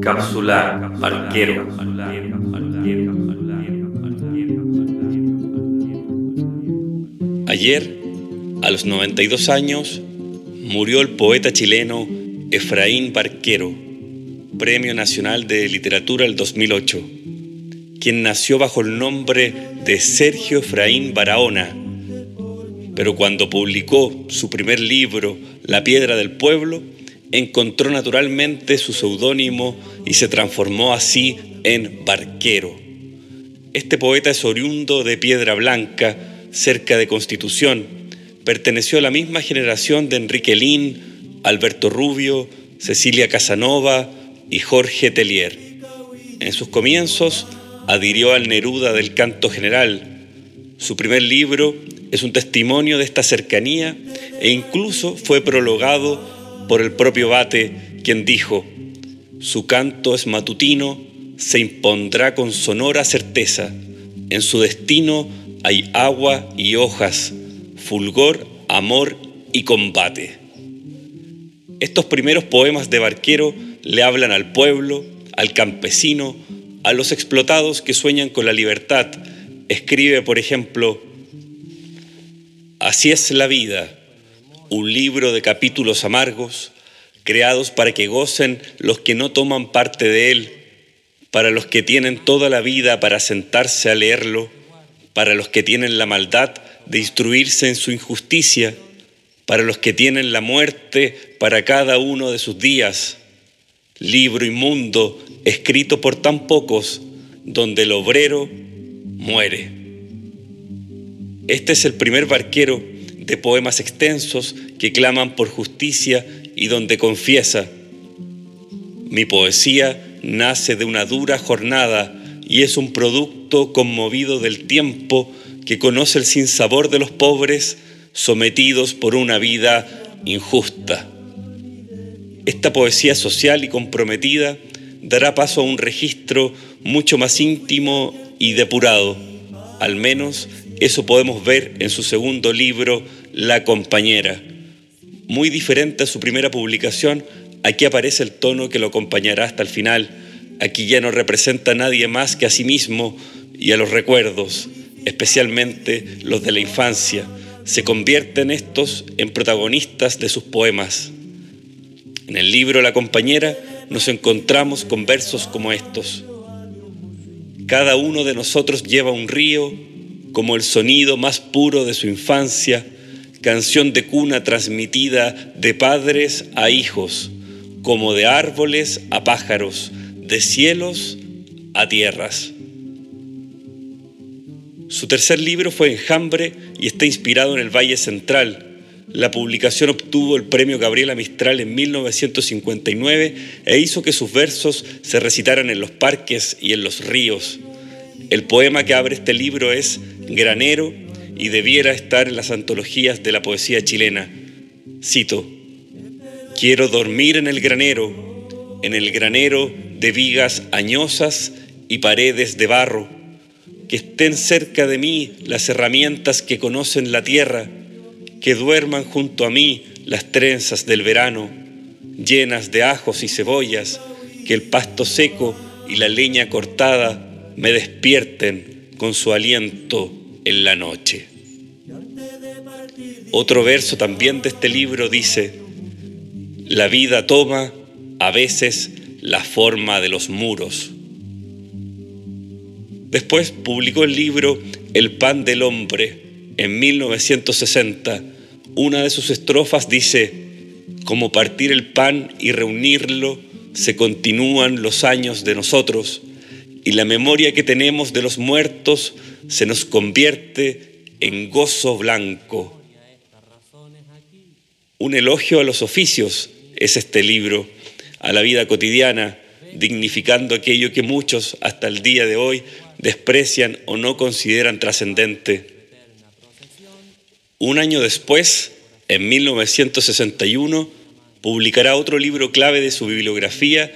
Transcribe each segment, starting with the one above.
Cápsula Arquero. Ayer, a los 92 años, murió el poeta chileno Efraín Barquero, Premio Nacional de Literatura el 2008, quien nació bajo el nombre de Sergio Efraín Barahona, pero cuando publicó su primer libro, La Piedra del Pueblo, encontró naturalmente su seudónimo y se transformó así en Barquero. Este poeta es oriundo de Piedra Blanca, cerca de Constitución. Perteneció a la misma generación de Enrique Lin, Alberto Rubio, Cecilia Casanova y Jorge Tellier. En sus comienzos adhirió al Neruda del canto general. Su primer libro es un testimonio de esta cercanía e incluso fue prologado por el propio Bate, quien dijo, su canto es matutino, se impondrá con sonora certeza, en su destino hay agua y hojas, fulgor, amor y combate. Estos primeros poemas de Barquero le hablan al pueblo, al campesino, a los explotados que sueñan con la libertad. Escribe, por ejemplo, Así es la vida, un libro de capítulos amargos, creados para que gocen los que no toman parte de él, para los que tienen toda la vida para sentarse a leerlo, para los que tienen la maldad de instruirse en su injusticia, para los que tienen la muerte para cada uno de sus días. Libro inmundo, escrito por tan pocos, donde el obrero muere. Este es el primer barquero de poemas extensos que claman por justicia y donde confiesa, mi poesía nace de una dura jornada y es un producto conmovido del tiempo que conoce el sinsabor de los pobres sometidos por una vida injusta. Esta poesía social y comprometida dará paso a un registro mucho más íntimo y depurado. Al menos eso podemos ver en su segundo libro, La compañera. Muy diferente a su primera publicación, aquí aparece el tono que lo acompañará hasta el final. Aquí ya no representa a nadie más que a sí mismo y a los recuerdos, especialmente los de la infancia se convierten estos en protagonistas de sus poemas. En el libro La compañera nos encontramos con versos como estos. Cada uno de nosotros lleva un río como el sonido más puro de su infancia, canción de cuna transmitida de padres a hijos, como de árboles a pájaros, de cielos a tierras. Su tercer libro fue Enjambre y está inspirado en el Valle Central. La publicación obtuvo el premio Gabriela Mistral en 1959 e hizo que sus versos se recitaran en los parques y en los ríos. El poema que abre este libro es Granero y debiera estar en las antologías de la poesía chilena. Cito, Quiero dormir en el granero, en el granero de vigas añosas y paredes de barro que estén cerca de mí las herramientas que conocen la tierra, que duerman junto a mí las trenzas del verano, llenas de ajos y cebollas, que el pasto seco y la leña cortada me despierten con su aliento en la noche. Otro verso también de este libro dice, la vida toma a veces la forma de los muros Después publicó el libro El pan del hombre en 1960. Una de sus estrofas dice, como partir el pan y reunirlo, se continúan los años de nosotros y la memoria que tenemos de los muertos se nos convierte en gozo blanco. Un elogio a los oficios es este libro, a la vida cotidiana, dignificando aquello que muchos hasta el día de hoy desprecian o no consideran trascendente. Un año después, en 1961, publicará otro libro clave de su bibliografía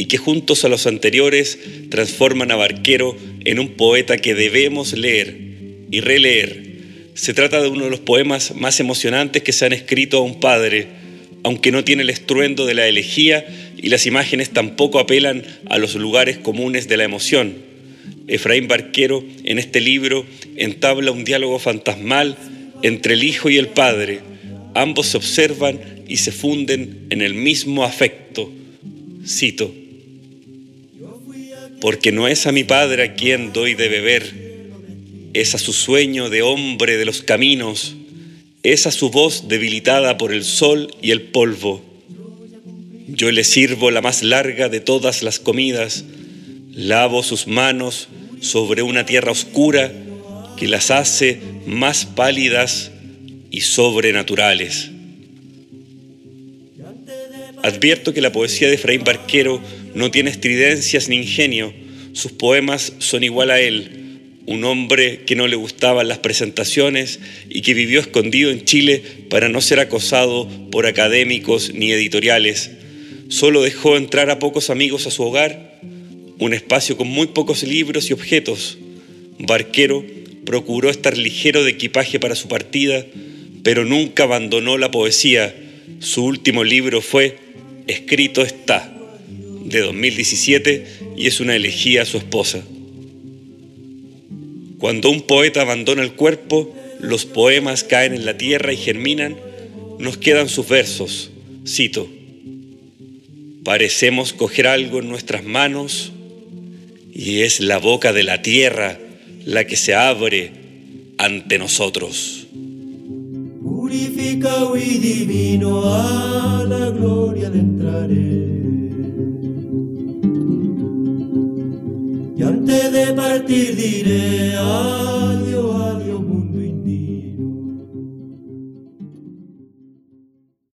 y que juntos a los anteriores transforman a Barquero en un poeta que debemos leer y releer. Se trata de uno de los poemas más emocionantes que se han escrito a un padre, aunque no tiene el estruendo de la elegía y las imágenes tampoco apelan a los lugares comunes de la emoción. Efraín Barquero en este libro entabla un diálogo fantasmal entre el Hijo y el Padre. Ambos se observan y se funden en el mismo afecto. Cito, porque no es a mi Padre a quien doy de beber, es a su sueño de hombre de los caminos, es a su voz debilitada por el sol y el polvo. Yo le sirvo la más larga de todas las comidas, lavo sus manos sobre una tierra oscura que las hace más pálidas y sobrenaturales. Advierto que la poesía de Efraín Barquero no tiene estridencias ni ingenio, sus poemas son igual a él, un hombre que no le gustaban las presentaciones y que vivió escondido en Chile para no ser acosado por académicos ni editoriales. Solo dejó entrar a pocos amigos a su hogar, un espacio con muy pocos libros y objetos. Barquero procuró estar ligero de equipaje para su partida, pero nunca abandonó la poesía. Su último libro fue Escrito está, de 2017, y es una elegía a su esposa. Cuando un poeta abandona el cuerpo, los poemas caen en la tierra y germinan, nos quedan sus versos. Cito, parecemos coger algo en nuestras manos y es la boca de la tierra la que se abre ante nosotros. Purificado y divino a la gloria de entraré. Y antes de partir diré adiós.